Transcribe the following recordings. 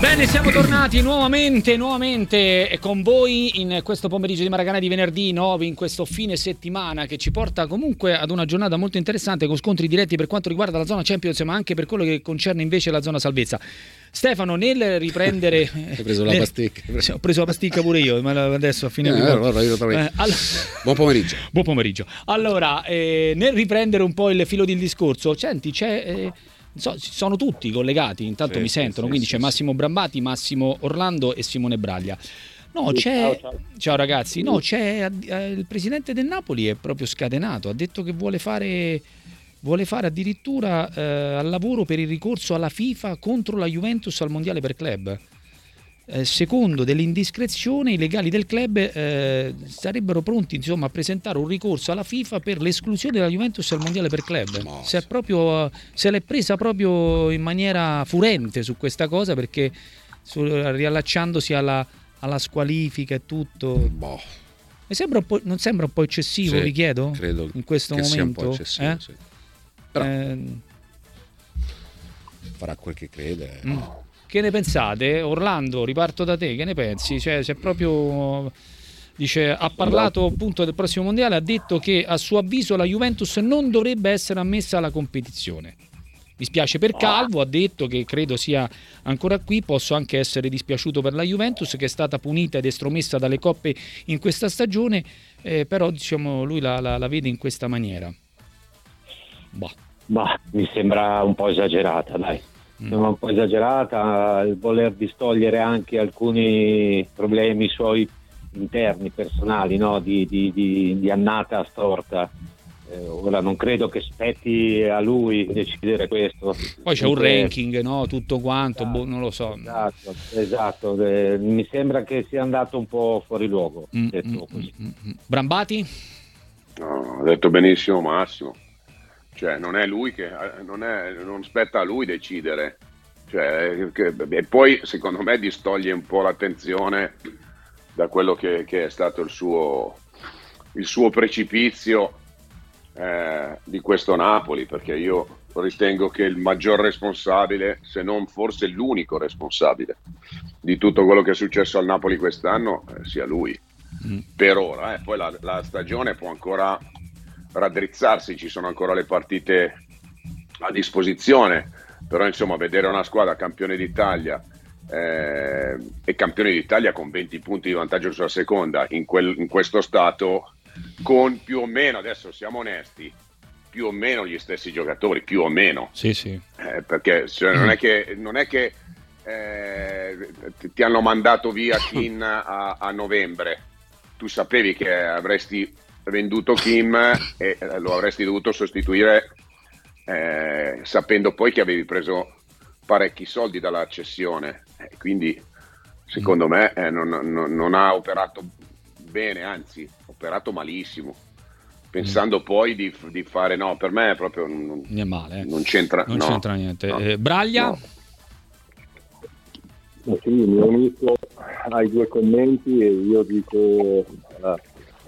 Bene, siamo tornati nuovamente, nuovamente con voi in questo pomeriggio di Maracanã di venerdì 9, in questo fine settimana che ci porta comunque ad una giornata molto interessante con scontri diretti per quanto riguarda la zona Champions, ma anche per quello che concerne invece la zona salvezza. Stefano, nel riprendere. Hai preso la pasticca. Ho preso la pasticca pure io, ma adesso a fine. Eh, allora, io eh, all... Buon pomeriggio. Buon pomeriggio. Allora, eh, nel riprendere un po' il filo del discorso, senti, c'è. Eh, So, sono tutti collegati, intanto sì, mi sentono, sì, quindi sì, c'è Massimo Brambati, Massimo Orlando e Simone Braglia. No, c'è. Ciao, ciao. ciao ragazzi, no, c'è eh, il presidente del Napoli è proprio scatenato, ha detto che vuole fare vuole fare addirittura eh, al lavoro per il ricorso alla FIFA contro la Juventus al Mondiale per club. Eh, secondo delle indiscrezioni, i legali del club eh, sarebbero pronti insomma, a presentare un ricorso alla FIFA per l'esclusione della Juventus al Mondiale per club. No. Se, proprio, se, l'è presa proprio in maniera furente su questa cosa perché su, riallacciandosi alla, alla, squalifica e tutto. Boh. Sembra non sembra un po' eccessivo, sì, vi chiedo? Credo in questo che momento. Sia un po' eccessivo, eh? sì. Però, eh, farà quel che crede. Mm. Che ne pensate? Orlando, riparto da te, che ne pensi? Cioè, se proprio dice, ha parlato appunto del prossimo mondiale, ha detto che a suo avviso la Juventus non dovrebbe essere ammessa alla competizione. Mi spiace per Calvo, ha detto che credo sia ancora qui, posso anche essere dispiaciuto per la Juventus che è stata punita ed estromessa dalle coppe in questa stagione, eh, però diciamo, lui la, la, la, vede in questa maniera. Bah. bah, mi sembra un po' esagerata, dai mm. un po' esagerata, il voler distogliere anche alcuni problemi suoi interni, personali, no? di, di, di, di, annata storta. Eh, ora non credo che spetti a lui decidere questo. Poi c'è un ranking, no? tutto quanto, esatto, boh, non lo so. Esatto, esatto. Eh, mi sembra che sia andato un po' fuori luogo. Mm, mm, mm, mm, Brambati? No, ha detto benissimo Massimo cioè non è lui che non, è, non spetta a lui decidere. Cioè, che, e poi secondo me distoglie un po' l'attenzione da quello che, che è stato il suo, il suo precipizio eh, di questo Napoli, perché io ritengo che il maggior responsabile, se non forse l'unico responsabile di tutto quello che è successo al Napoli quest'anno, eh, sia lui. Mm. Per ora, eh. poi la, la stagione può ancora raddrizzarsi, ci sono ancora le partite a disposizione, però insomma vedere una squadra campione d'Italia eh, e campione d'Italia con 20 punti di vantaggio sulla seconda in, quel, in questo stato con più o meno, adesso siamo onesti, più o meno gli stessi giocatori, più o meno. Sì, sì. Eh, perché cioè, non è che, non è che eh, ti hanno mandato via Kin a, a novembre, tu sapevi che avresti venduto Kim e eh, lo avresti dovuto sostituire eh, sapendo poi che avevi preso parecchi soldi dalla cessione. Eh, quindi secondo mm. me eh, non, non, non, ha operato bene, anzi ha operato malissimo. Pensando mm. poi di, di, fare, no, per me è proprio non, è male, eh. non c'entra, non no, c'entra niente. No. Eh, Braglia? No. Sì, mi unisco ai due commenti e io dico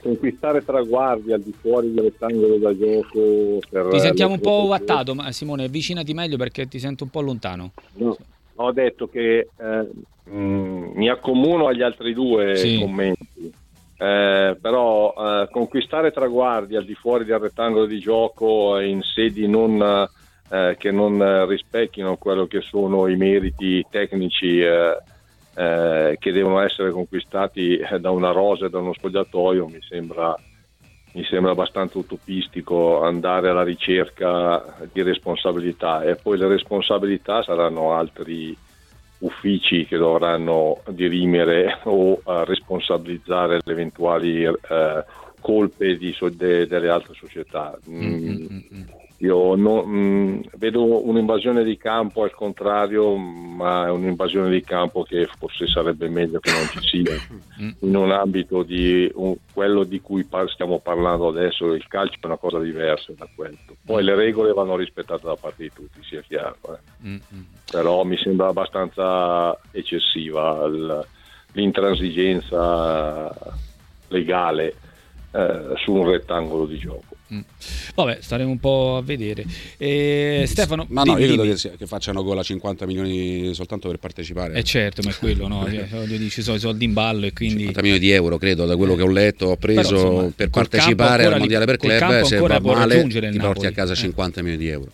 conquistare traguardi al di fuori del rettangolo da gioco. ti sentiamo un po' wattato, ma Simone, avvicinati meglio perché ti sento un po' lontano. No, ho detto che eh, mh, mm, mi accomuno agli altri due sì. commenti. Eh, però eh, conquistare traguardi al di fuori del rettangolo di gioco in sedi non, eh, che non rispecchino quello che sono i meriti tecnici eh, eh, che devono essere conquistati eh, da una rosa e da uno spogliatoio mi sembra, mi sembra abbastanza utopistico andare alla ricerca di responsabilità e poi le responsabilità saranno altri uffici che dovranno dirimere o uh, responsabilizzare le eventuali uh, colpe di, de, delle altre società. Mm, mm-hmm. Io no, mh, mm, vedo un'invasione di campo al contrario, ma è un'invasione di campo che forse sarebbe meglio che non ci sia in un ambito di un, quello di cui par- stiamo parlando adesso. Il calcio è una cosa diversa da questo. Poi le regole vanno rispettate da parte di tutti, sia chiaro. Eh. Mm-hmm. Però mi sembra abbastanza eccessiva l'intransigenza legale eh, su un rettangolo di gioco. Mm. Vabbè, staremo un po' a vedere. E Stefano, ma no, io credo che, che, facciano gol a 50 milioni soltanto per partecipare. Eh certo, ma è quello, no? Cioè, ci sono i soldi in ballo e quindi 50 milioni di euro, credo, da quello che ho letto, ho preso Però, insomma, per partecipare al mondiale per club, se va male ti porti a casa 50 eh. milioni di euro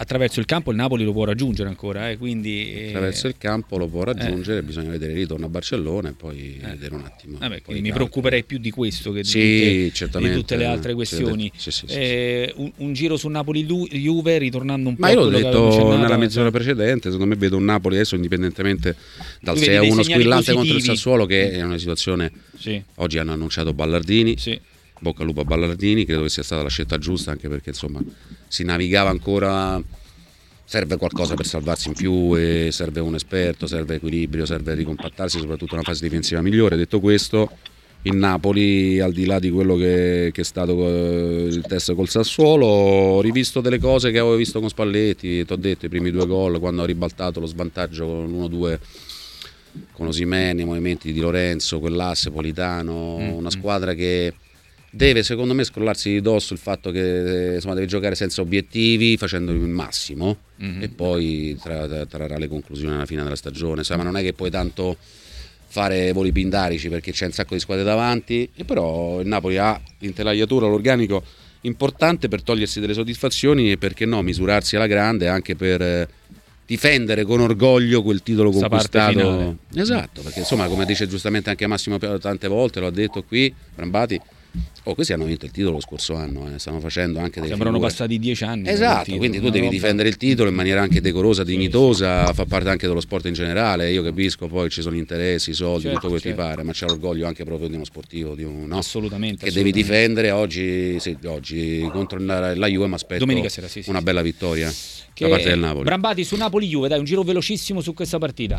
attraverso il campo il Napoli lo può raggiungere ancora. Eh, quindi, eh... Attraverso il campo lo può raggiungere, eh. bisogna vedere il ritorno a Barcellona e poi eh. vedere un attimo. Vabbè, poi mi preoccuperei più di questo che di, sì, tutte, di tutte, le altre questioni. Sì, sì, eh, un, un, giro su Napoli-Juve, ritornando un po' Ma io l'ho detto nella mezz'ora precedente, secondo me vedo un Napoli adesso indipendentemente dal 6 a 1 squillante contro il Sassuolo che è una situazione... Oggi hanno annunciato Ballardini. Sì bocca al lupo a Ballardini, credo che sia stata la scelta giusta anche perché insomma si navigava ancora serve qualcosa per salvarsi in più e serve un esperto, serve equilibrio, serve ricompattarsi, soprattutto una fase difensiva migliore. Detto questo, il Napoli, al di là di quello che, che è stato eh, il test col Sassuolo, ho rivisto delle cose che avevo visto con Spalletti, ti ho detto i primi due gol, quando ho ribaltato lo svantaggio con 1-2 con Osimeni, i movimenti di Lorenzo, quell'asse Politano, mm-hmm. una squadra che deve secondo me scrollarsi di dosso il fatto che insomma, deve giocare senza obiettivi facendo il massimo mm-hmm. e poi tra, trarrà le conclusioni alla fine della stagione. Insomma non è che puoi tanto fare voli pindarici perché c'è un sacco di squadre davanti e però il Napoli ha l'intelaiatura, l'organico importante per togliersi delle soddisfazioni e perché no misurarsi alla grande anche per difendere con orgoglio quel titolo conquistato. esatto perché insomma come dice giustamente anche Massimo tante volte l'ho detto qui Brambati Oh, questi hanno vinto il titolo lo scorso anno, eh. stanno facendo anche dei Sembrano figure. passati dieci anni. Esatto, quindi tu devi roba. difendere il titolo in maniera anche decorosa, dignitosa, sì, sì. fa parte anche dello sport in generale. Io capisco poi ci sono gli interessi, i soldi, certo, tutto quel certo. ti pare, ma c'è l'orgoglio anche proprio di uno sportivo, di un, no? assolutamente, che assolutamente. devi difendere oggi, sì, oggi contro la, la Juve, ma aspetto sera, una bella vittoria che... da parte del Napoli. Brambati su Napoli-Juve, dai un giro velocissimo su questa partita.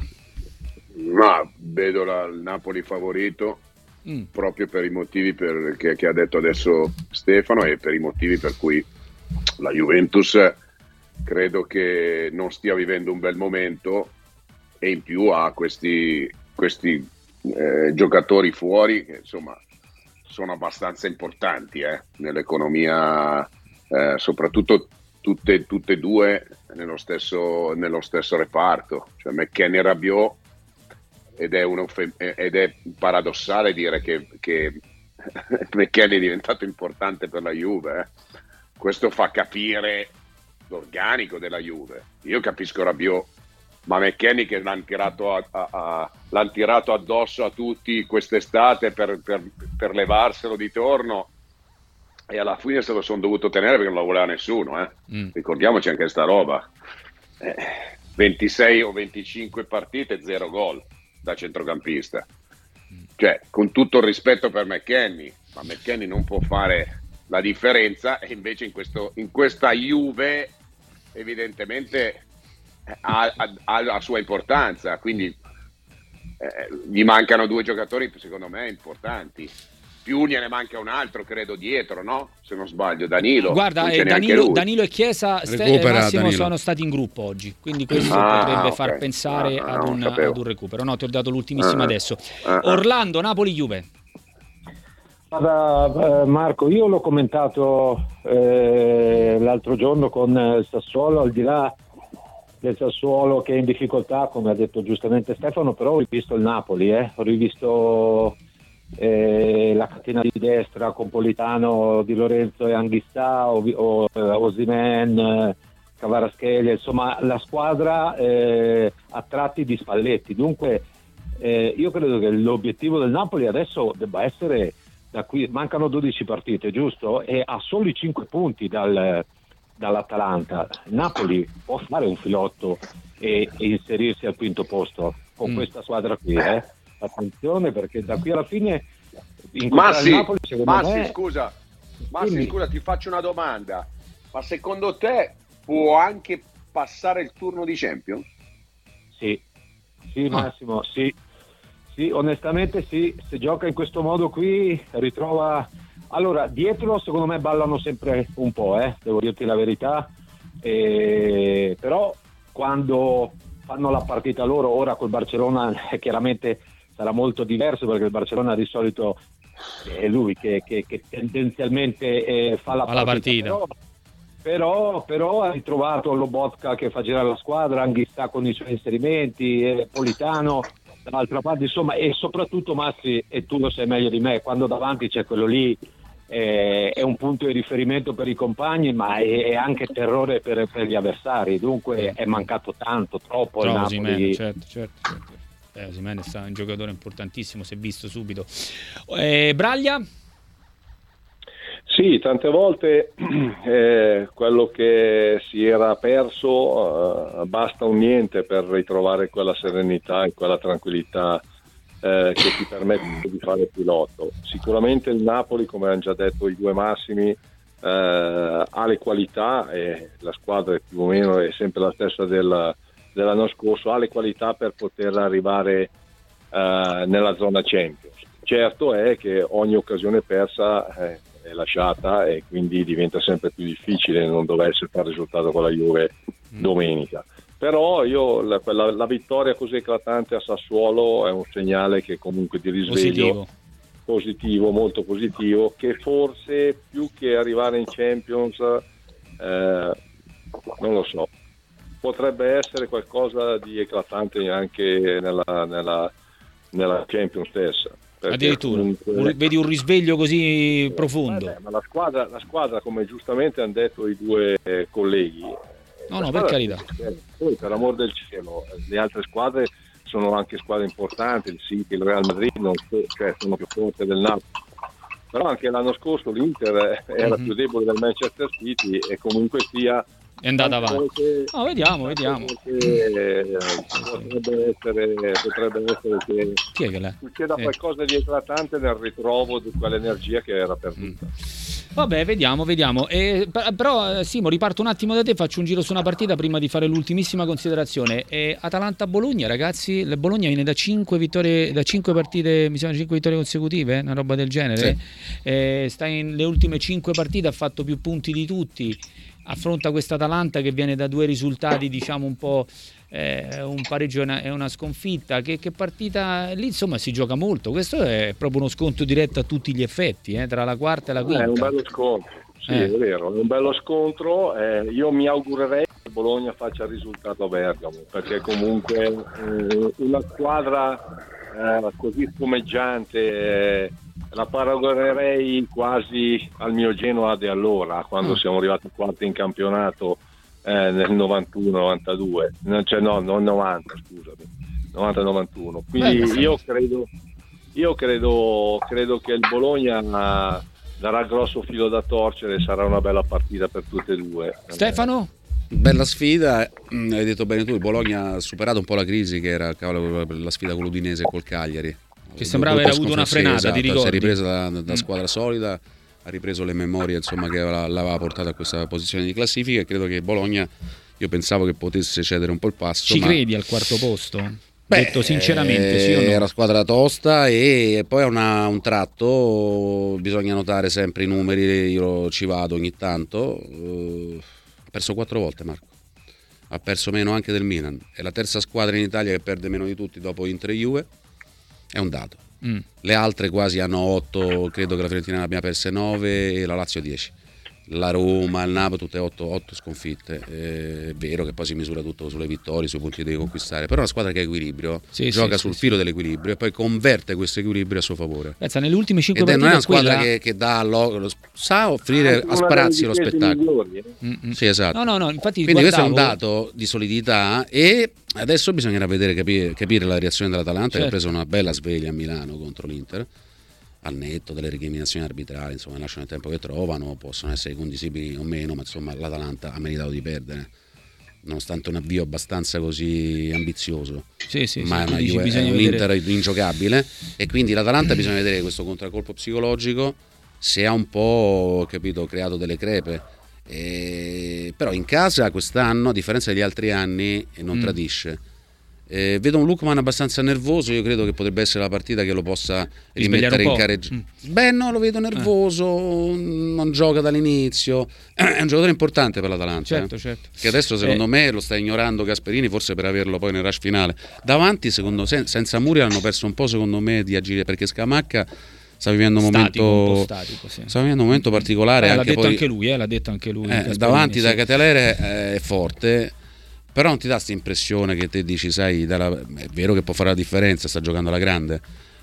Ma vedo la, il Napoli favorito mm. proprio per i motivi per, che, che, ha detto adesso Stefano e per i motivi per cui la Juventus credo che non stia vivendo un bel momento e in più ha questi, questi eh, giocatori fuori che insomma sono abbastanza importanti eh, nell'economia, eh, soprattutto tutte, tutte e due nello stesso, nello stesso reparto, cioè McKenny e Rabiot ed è, ed è paradossale dire che, che McKenny è diventato importante per la Juve. Eh. Questo fa capire l'organico della Juve. Io capisco Rabiot, ma McKenny che l'hanno tirato, a, a, a, l'han tirato addosso a tutti quest'estate per, per, per, levarselo di torno e alla fine se lo sono dovuto tenere perché non lo voleva nessuno. Eh. Mm. Ricordiamoci anche questa roba. Eh, 26 o 25 partite, zero gol da centrocampista. Cioè, con tutto il rispetto per McKenny, ma McKenny non può fare la differenza e invece in, questo, in questa Juve evidentemente ha, ha, ha, la sua importanza, quindi eh, gli mancano due giocatori secondo me importanti più ne manca un altro, credo, dietro, no? Se non sbaglio, Danilo. Guarda, eh, Danilo, Danilo, e Chiesa Ste- Massimo Danilo. sono stati in gruppo oggi, quindi questo ah, potrebbe okay. far pensare ah, ad, un, ad, un, recupero. No, ti ho dato l'ultimissima ah, adesso. Ah, Orlando, Napoli, Juve. Guarda, eh, Marco, io l'ho commentato eh, l'altro giorno con il Sassuolo, al di là del Sassuolo che è in difficoltà, come ha detto giustamente Stefano, però ho rivisto il Napoli, eh. ho rivisto eh, la catena di destra con Politano, Di Lorenzo e Anghissà eh, Osimen, Cavaraschelia, insomma la squadra eh, a tratti di Spalletti. Dunque eh, io credo che l'obiettivo del Napoli adesso debba essere da qui, mancano 12 partite, giusto? E ha soli 5 punti dal, dall'Atalanta. Napoli può fare un filotto e, e inserirsi al quinto posto con mm. questa squadra qui, eh? Attenzione perché da qui alla fine Massi, Napoli, Massi me... scusa Massi Quindi... scusa ti faccio una domanda ma secondo te può anche passare il turno di Champions? Sì, sì ah. Massimo, sì. sì, onestamente sì, se gioca in questo modo qui ritrova... Allora, dietro secondo me ballano sempre un po', eh, devo dirti la verità, e... però quando fanno la partita loro, ora col Barcellona chiaramente sarà molto diverso perché il Barcellona di solito è lui che, che, che tendenzialmente eh, fa la partita. partita. Però, però, però, ha ritrovato Lobotka che fa girare la squadra, Anghissà con i suoi inserimenti, eh, Politano dall'altra parte, insomma, e soprattutto Massi, e tu lo sai meglio di me, quando davanti c'è quello lì eh, è un punto di riferimento per i compagni, ma è, è anche terrore per, per, gli avversari. Dunque è mancato tanto, troppo. il Napoli. Osimene, certo, certo, certo. Eh, Osimene è un giocatore importantissimo, si è visto subito. Eh, Braglia? Sì, tante volte eh, quello che si era perso eh, basta un niente per ritrovare quella serenità e quella tranquillità eh, che ti permette di fare pilota. Sicuramente il Napoli, come hanno già detto i due massimi, eh, ha le qualità e la squadra è più o meno è sempre la stessa del, dell'anno scorso, ha le qualità per poter arrivare eh, nella zona Champions. Certo è che ogni occasione persa eh, è lasciata e quindi diventa sempre più difficile non dovesse fare risultato con la Juve mm. domenica. Però io, la, la, la, vittoria così eclatante a Sassuolo è un segnale che comunque di risveglio positivo. positivo, molto positivo, che forse più che arrivare in Champions, eh, non lo so, potrebbe essere qualcosa di eclatante anche nella, nella, nella Champions stessa. Addirittura, comunque... vedi un risveglio così profondo. Vabbè, ma la squadra, la squadra, come giustamente hanno detto i due colleghi, No, no, per carità. Poi, per amor del cielo, le altre squadre sono anche squadre importanti, il City, il Real Madrid, non, cioè, sono più forti del Napoli. Però anche l'anno scorso l'Inter era mm-hmm. più debole del Manchester City e comunque sia è andata avanti. No, vediamo, vediamo. Che, potrebbe essere, potrebbe essere che, Chi è che succeda eh. qualcosa di eclatante nel ritrovo di quell'energia che era perduta. Mm. Vabbè, vediamo, vediamo. Eh, però, Simo, riparto un attimo da te, faccio un giro su una partita prima di fare l'ultimissima considerazione. Eh, Atalanta-Bologna, ragazzi, il Bologna viene da 5 vittorie, da 5 partite, mi sembra 5 vittorie consecutive, una roba del genere. Sì. Eh, sta in le ultime 5 partite, ha fatto più punti di tutti affronta questa Atalanta che viene da due risultati diciamo un po' eh, un pareggio e una, sconfitta. Che, che, partita lì insomma si gioca molto. Questo è proprio uno sconto diretto a tutti gli effetti eh, tra la quarta e la quinta. è un bello scontro sì eh. è vero è un bello scontro. Eh, io mi augurerei che Bologna faccia il risultato a Bergamo perché comunque eh, una squadra eh, così spumeggiante la paragonerei quasi al mio Genoa di allora, quando mm. siamo arrivati quarti in campionato eh, nel 91-92, cioè no, non 90, scusami, 90-91. Quindi Beh, io, credo, io credo, credo che il Bologna darà grosso filo da torcere e sarà una bella partita per tutte e due. Stefano? Bella sfida, mm, hai detto bene tu, il Bologna ha superato un po' la crisi che era cavolo, la sfida con l'Udinese e col Cagliari che sembrava aver avuto una frenata, esatto, ti ricordi? Si è ripresa da, da mm. squadra solida, ha ripreso le memorie insomma, che l'aveva portato a questa posizione di classifica e credo che Bologna, io pensavo che potesse cedere un po' il passo. Ci ma... credi al quarto posto? Beh, detto sinceramente, sì o no? Una squadra tosta e poi ha un bisogna notare sempre i numeri, io ci vado ogni tanto. Uh, ha perso quattro volte Marco, ha perso meno anche del Milan, è la terza squadra in Italia che perde meno di tutti dopo Inter e Juve è un dato. Mm. Le altre quasi hanno 8, credo che la Fiorentina ne abbia perse 9 e la Lazio 10 la Roma, il Napoli, tutte 8, 8 sconfitte. Eh, è vero che poi si misura tutto sulle vittorie, sui punti che devi conquistare, però è una squadra che ha equilibrio, sì, gioca sì, sul sì, filo dell'equilibrio e poi converte questo equilibrio a suo favore. Pensa, nelle ultime 5 Ed partite non è una squadra quella... che, che, dà lo, lo, sa offrire a sparazzi lo spettacolo. Eh? Sì, esatto. No, no, no, infatti Quindi guardavo... questo è un dato di solidità e adesso bisognerà vedere capire, capire la reazione dell'Atalanta certo. che ha certo. preso una bella sveglia a Milano contro l'Inter al netto delle recriminazioni arbitrali, insomma, lasciano il tempo che trovano, possono essere condivisibili o meno, ma insomma l'Atalanta ha meritato di perdere nonostante un avvio abbastanza così ambizioso. Sì, sì, ma sì, è, dici, è un Inter ingiocabile e quindi l'Atalanta bisogna vedere questo contraccolpo psicologico se ha un po' capito, creato delle crepe. E... però in casa quest'anno, a differenza degli altri anni, non mm. tradisce eh, vedo un Lukman abbastanza nervoso, io credo che potrebbe essere la partita che lo possa rimettere in careggio. Mm. Beh, no, lo vedo nervoso, eh. non gioca dall'inizio. È un giocatore importante per l'Atalanta. Certo, eh. certo. Che adesso secondo eh. me lo sta ignorando Gasperini, forse per averlo poi nel rush finale. Davanti, secondo me, senza Muri hanno perso un po' secondo me di agire perché Scamacca sta vivendo un momento, statico, sì. sta vivendo un momento particolare. Eh, l'ha detto poi, anche lui, eh, l'ha detto anche lui. Eh, davanti da Catelere eh, è forte, però non ti dà questa impressione che te dici, sai, dalla, è vero che può fare la differenza, sta giocando alla grande.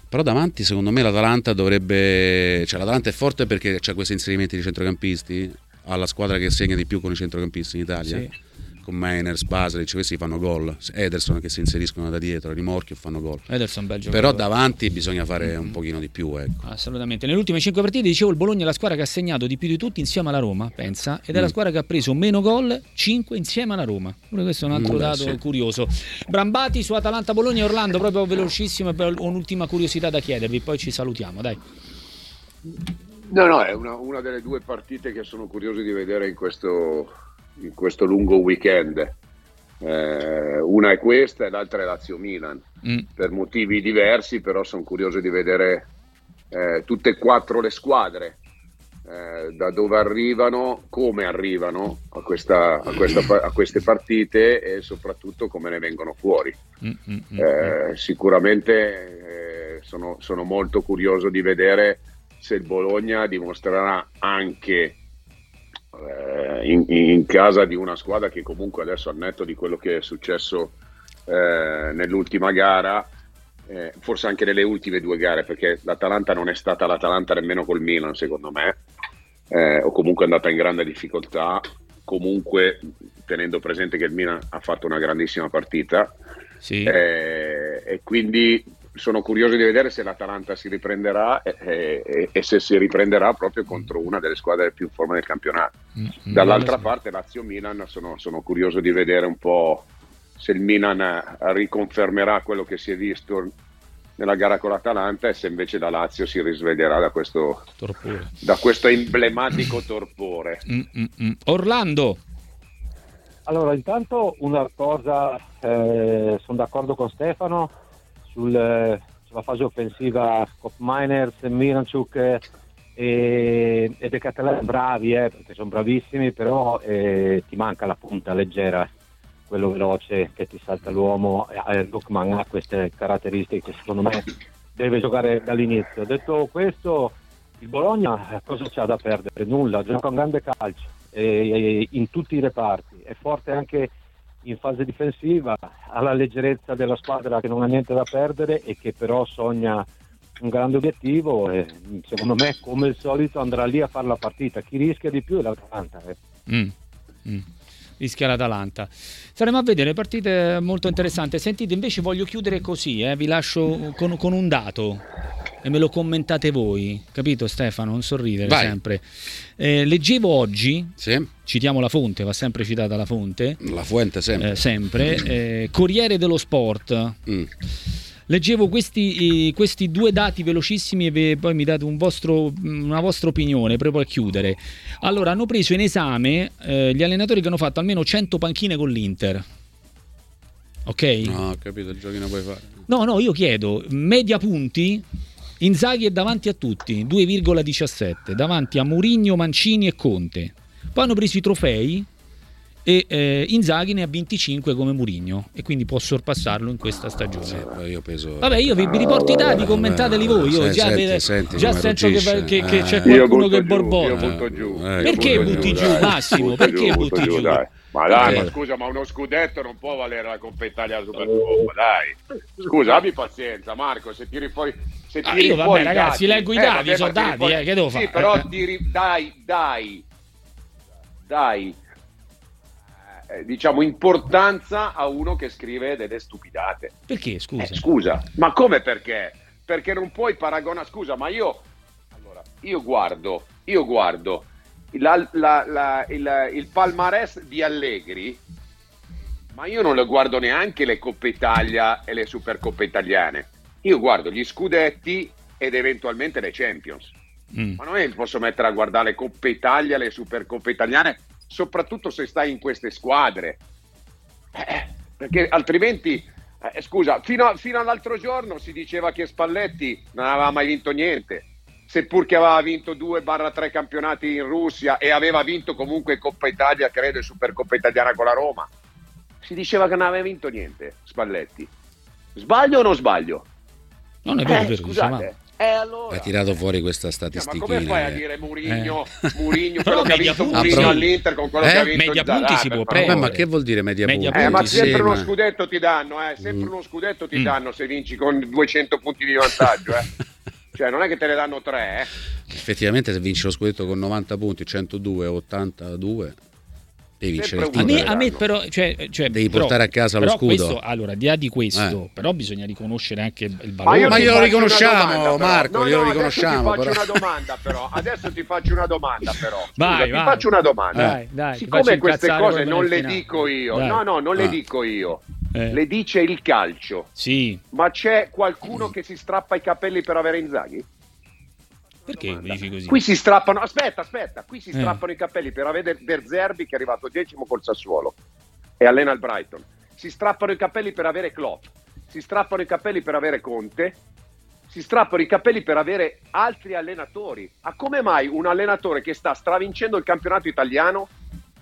Però davanti, secondo me, l'Atalanta dovrebbe. Cioè, l'Atalanta è forte perché c'è questi inserimenti di centrocampisti. Ha la squadra che segna di più con i centrocampisti in Italia. Sì con Mainers, Baselic, questi fanno gol. Ederson che si inseriscono da dietro, rimorchio fanno gol. Ederson bel Però davanti bisogna fare mm-hmm. un pochino di più. Ecco. Assolutamente. Nelle ultime 5 partite, dicevo, il Bologna è la squadra che ha segnato di più di tutti insieme alla Roma, pensa, ed è mm. la squadra che ha preso meno gol, 5 insieme alla Roma. Pure questo è un altro mm, dato sì. curioso. Brambati su Atalanta Bologna e Orlando, proprio velocissimo, e un'ultima curiosità da chiedervi, poi ci salutiamo, dai. No, no, è una, una delle due partite che sono curioso di vedere in questo, in questo lungo weekend. Eh, una è questa e l'altra è Lazio-Milan, mm. per motivi diversi, però sono curioso di vedere eh, tutte e quattro le squadre, eh, da dove arrivano, come arrivano a, questa, a, questa, a, queste partite e soprattutto come ne vengono fuori. Mm, mm, mm. Eh, sicuramente eh, sono, sono molto curioso di vedere se il Bologna dimostrerà anche eh, in, in, casa di una squadra che comunque adesso al netto di quello che è successo eh, nell'ultima gara, eh, forse anche nelle ultime due gare, perché l'Atalanta non è stata l'Atalanta nemmeno col Milan secondo me, eh, o comunque è andata in grande difficoltà, comunque tenendo presente che il Milan ha fatto una grandissima partita. Sì. Eh, e quindi sono curioso di vedere se l'Atalanta si riprenderà e, e, e, se si riprenderà proprio contro una delle squadre più in forma del campionato. Mm, mm Dall'altra parte Lazio-Milan sono, sono, curioso di vedere un po' se il Milan riconfermerà quello che si è visto nella gara con l'Atalanta e se invece la Lazio si risveglierà da questo, da questo emblematico torpore. Mm. Orlando. Allora, intanto una cosa, eh, sono d'accordo con Stefano, sul, sulla fase offensiva Cop Miners, Miranchuk e, e De Catalan bravi eh, perché sono bravissimi però eh, ti manca la punta leggera quello veloce che ti salta l'uomo eh, Lukman ha queste caratteristiche secondo me deve giocare dall'inizio detto questo il Bologna cosa c'ha da perdere? nulla, gioca un grande calcio in tutti i reparti è forte anche in fase difensiva, ha la leggerezza della squadra che non ha niente da perdere e che però sogna un grande obiettivo e secondo me come al solito andrà lì a fare la partita. Chi rischia di più è l'Atalanta. Eh. Mm. Mm. Rischia l'Atalanta. Saremo a vedere partite molto interessanti. Sentite, invece voglio chiudere così, eh? vi lascio con, con un dato e me lo commentate voi, capito Stefano? Non sorridere Vai. sempre. Eh, leggevo oggi, sì. citiamo la fonte, va sempre citata la fonte. La fonte sempre. Eh, sempre. Eh, Corriere dello Sport. Mm. Leggevo questi, questi, due dati velocissimi e poi mi date un vostro, una vostra opinione proprio a chiudere. Allora, hanno preso in esame eh, gli allenatori che hanno fatto almeno 100 panchine con l'Inter. Ok? No, ho capito, il giochino puoi fare. No, no, io chiedo media punti Inzaghi è davanti a tutti, 2,17, davanti a Mourinho, Mancini e Conte. Poi hanno preso i trofei e eh, Inzaghi ne ha 25 come Mourinho e quindi può sorpassarlo in questa stagione. Sì, io peso... Vabbè, io vi, vi riporto i dati, commentateli voi. Io già, senti, senti, già sento che, che, che, c'è qualcuno che borbona. Eh, perché butti giù, Massimo? Perché butti giù? Ma dai, ma scusa, ma uno scudetto non può valere la Coppa Italia Supercoppa, dai. Scusa, abbi pazienza, Marco, se tiri fuori se ah, io vabbè, ragazzi, dati, leggo i dati, eh, sono dati, fuori, eh, che devo sì, fare? Sì, però tiri, dai, dai, dai, eh, diciamo, importanza a uno che scrive delle stupidate. Perché, scusa? Eh, scusa, ma come perché? Perché non puoi paragonare, scusa, ma io, allora, io guardo, io guardo la, la, la, il, il palmarès di Allegri, ma io non le guardo neanche le Coppe Italia e le Supercoppe italiane. Io guardo gli scudetti ed eventualmente le Champions. Mm. Ma non è che posso mettere a guardare le Coppe Italia, le Supercoppe italiane, soprattutto se stai in queste squadre. Eh, perché altrimenti, eh, scusa, fino, a, fino all'altro giorno si diceva che Spalletti non aveva mai vinto niente seppur che aveva vinto 2-3 campionati in Russia e aveva vinto comunque Coppa Italia, credo, e Supercoppa Italiana con la Roma. Si diceva che non aveva vinto niente, Spalletti. Sbaglio o non sbaglio? Non è vero, eh, vero scusate. Eh, allora. Ha tirato fuori questa statistica. ma come fai a dire Murigno, eh. Murigno quello che ha vinto Murigno all'Inter con quello eh? che ha vinto media punti si può prendere. ma che vuol dire media, media punti? Eh, ma sempre sì, uno ma... scudetto ti danno, eh, sempre mm. uno scudetto ti mm. danno se vinci con 200 punti di vantaggio, eh. cioè non è che te ne danno tre, eh. Effettivamente se vinci lo scudetto con 90 punti, 102 o 82 devi vincere il titolo. A me, a me però, cioè, cioè, devi però, portare a casa lo scudo. Questo, allora, di là di questo, eh. però bisogna riconoscere anche il valore. Ma, ma glielo riconosciamo, domanda, Marco, no, glielo no, riconosciamo. Ti faccio però. una domanda, però. Adesso ti faccio una domanda, però. Scusa, vai, ti vai. faccio una domanda. Dai, dai, Siccome queste cose non le finale. dico io, dai. no, no, non ah. le dico io. Eh. Le dice il calcio. Sì. Ma c'è qualcuno che si strappa i capelli per avere Inzaghi? Perché domanda. dici così? Qui si strappano, aspetta, aspetta, qui si eh. strappano i capelli per avere Berzerbi che è arrivato decimo col Sassuolo e allena il Brighton. Si strappano i capelli per avere Klopp, si strappano i capelli per avere Conte, si strappano i capelli per avere altri allenatori. Ma come mai un allenatore che sta stravincendo il campionato italiano,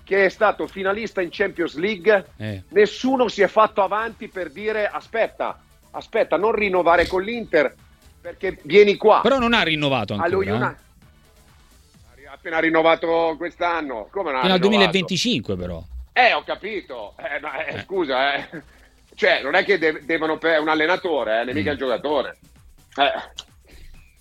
che è stato finalista in Champions League, eh. nessuno si è fatto avanti per dire aspetta, aspetta, non rinnovare con l'Inter, perché vieni qua. Però non ha rinnovato ancora. Una... eh? Ha appena rinnovato quest'anno. Come non Fino al 2025 però. Eh, ho capito. Eh, ma, eh, eh. Scusa, eh. Cioè, non è che de- devono... È un allenatore, eh, mica mm. il giocatore. Eh.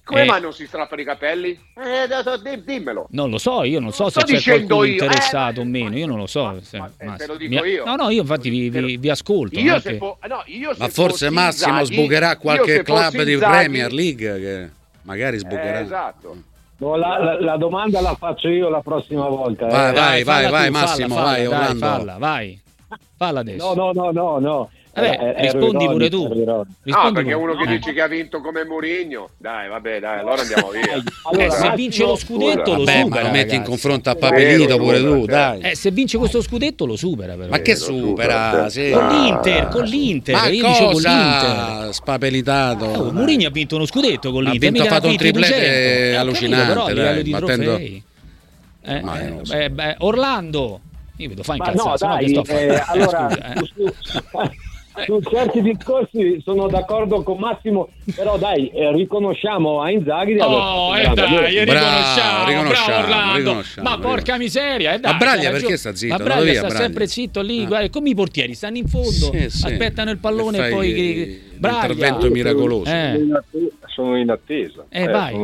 Come eh. mai non si strappano i capelli? Eh, dimmelo. Non lo so, io non so se c'è qualcuno io. interessato eh, o meno, io non lo so. Ma, se, ma, ma, te lo dico mi... io. No, no, io infatti vi, vi, vi ascolto. Io se po- no, io ma forse Massimo Inzaghi, sbucherà qualche club di Inzaghi... Premier League che magari sbucherà. Eh, esatto. No, la, la, la, domanda la faccio io la prossima volta. Vai, eh. vai, vai, vai, tu, Massimo, falla, vai, falla, dai, falla, vai. Falla adesso. No, no, no, no, no. Vabbè, rispondi pure tu. Rispondi no, perché uno che dice che ha vinto come Mourinho. Dai, vabbè, dai, allora andiamo via. Allora, eh, se vince lo scudetto lo vabbè, supera. Lo metti in confronto a Papelito pure tu, dai. Eh, se vince questo scudetto lo supera però. Ma che supera? Sì. Con l'Inter, con l'Inter. Ma Io dicevo con l'Inter. Spapelitato. Oh, Mourinho ha vinto uno scudetto con l'Inter. Ha vinto, ha fatto un triplete eh, allucinante. Però a livello di trofei. Eh, Orlando. Io vedo fa incazzare, no, dai, eh, allora, su certi discorsi sono d'accordo con Massimo, però dai, eh, riconosciamo a Inzaghi di aver Oh, eh dai, riconosciamo, riconosciamo, bravo riconosciamo, Ma porca miseria, eh dai. Braglia perché sta zitto? Braglia sta Braglia. sempre zitto lì, ah. guarda, come i portieri stanno in fondo, sì, sì. aspettano il pallone e poi Braglia. intervento miracoloso. Eh. Sono in attesa. Eh, vai.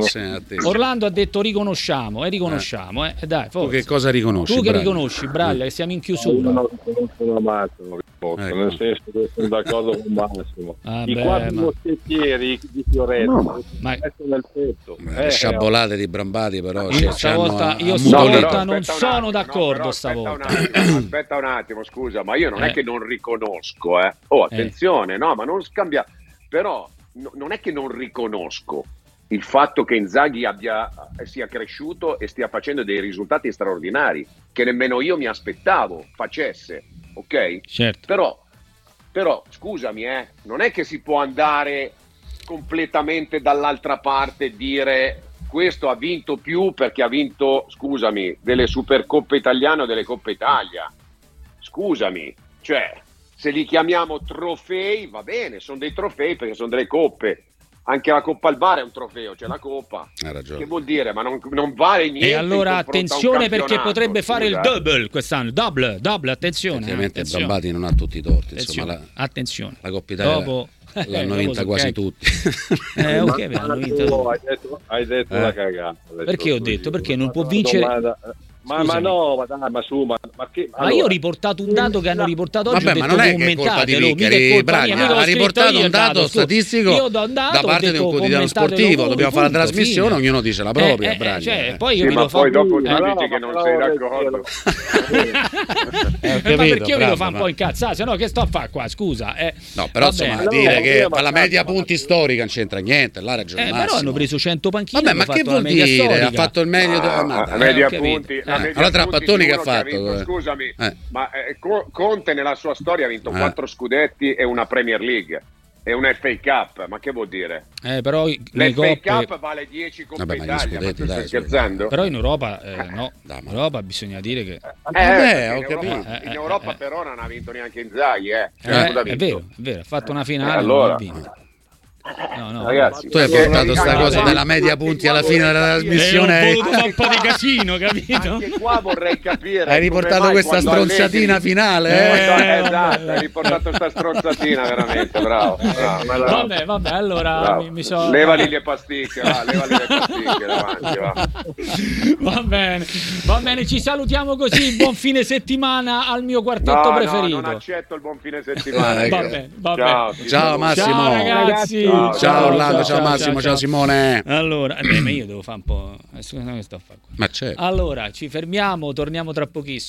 Orlando ha detto riconosciamo, e riconosciamo, eh. Dai, forza. Tu che cosa riconosci? Tu che riconosci, Braglia, che siamo in chiusura. Non riconosco Massimo, ecco. nel senso che sono d'accordo con Massimo. Ah, I beh, quattro ma... moschettieri di Fioretto no, ma... nel petto. Le eh, sciabolate di Brambati però io stavolta, io stavolta non sono d'accordo no, stavolta. Aspetta un, attimo, aspetta un attimo, scusa, ma io non eh. è che non riconosco, eh. Oh, attenzione, eh. no, ma non scambia però no, non è che non riconosco il fatto che Inzaghi abbia, sia cresciuto e stia facendo dei risultati straordinari che nemmeno io mi aspettavo facesse, ok? Certo. Però, però scusami, eh, non è che si può andare completamente dall'altra parte e dire questo ha vinto più perché ha vinto, scusami, delle Supercoppe italiane o delle Coppe Italia. Scusami, cioè, se li chiamiamo trofei va bene, sono dei trofei perché sono delle coppe. Anche la Coppa al Bar è un trofeo, c'è la Coppa. Hai ragione. Che vuol dire? Ma non, non vale niente. E allora attenzione perché potrebbe fare il double quest'anno. Double, double, attenzione. Ovviamente Brambati non ha tutti i torti. Insomma, la, attenzione. La Coppa Italia Dopo... l'hanno vinta quasi tutti. Eh, ok, hanno vinto. Hai detto, hai detto eh. la cagata. Perché ho detto? Perché non può vincere. Domanda ma, ma, no, ma, dai, ma su, ma, ma, che, allora, ma io ho riportato un dato che hanno riportato oggi. Vabbè, ma non è che è colpa di Vickeri, Braglia, ha riportato un dato statistico da parte di un quotidiano sportivo. Dobbiamo fare la trasmissione, ognuno dice la propria. Eh, eh, cioè, poi io sì, ma poi dopo tu dici che non sei d'accordo. Ma perché io mi lo fa un po' incazzare? Se no, che sto a fare qua? Scusa. No, però insomma, dire che la media punti storica non c'entra niente. Là ragione. Però hanno preso 100 panchine. Vabbè, ma che vuol dire? Ha fatto il meglio. Media punti eh, allora Trapattoni che ha fatto? Che vinto, scusami, eh. ma eh, Conte nella sua storia ha vinto eh. quattro scudetti e una Premier League e una FA Cup, ma che vuol dire? Eh, però L'FA coppe... Cup vale 10 Coppe Vabbè, Italia, scudetti, ma dai, scherzando? Però in Europa eh, no, in Europa bisogna dire che... Eh, eh, ho capito. Europa, in Europa però non ha vinto neanche Inzaghi, eh. Cioè, è vero, è vero, ha fatto una finale, allora, non ha vinto. No, no, ragazzi, tu hai portato questa cosa della media punti alla fine della trasmissione. Eh, voluto un po' di casino, capito? Anche qua vorrei capire. Hai riportato questa stronzatina Allegri... finale. Eh, eh, esatto, hai riportato questa stronzatina veramente, bravo. bravo. Vabbè, vabbè, allora mi, mi so... Levali le pasticche, va, levali le pasticche davanti, va. va bene, va bene, ci salutiamo così. Buon fine settimana al mio quartetto no, preferito. No, non accetto il buon fine settimana. va bene, va ciao, bene. ciao Massimo. Ciao ragazzi. Ciao. Ciao, ciao Orlando, ciao, ciao Massimo, ciao, Simone. Allora, eh beh, ma io devo fare un po'. Scusate, che sto a fare qua. Ma certo. Allora, ci fermiamo, torniamo tra pochissimo.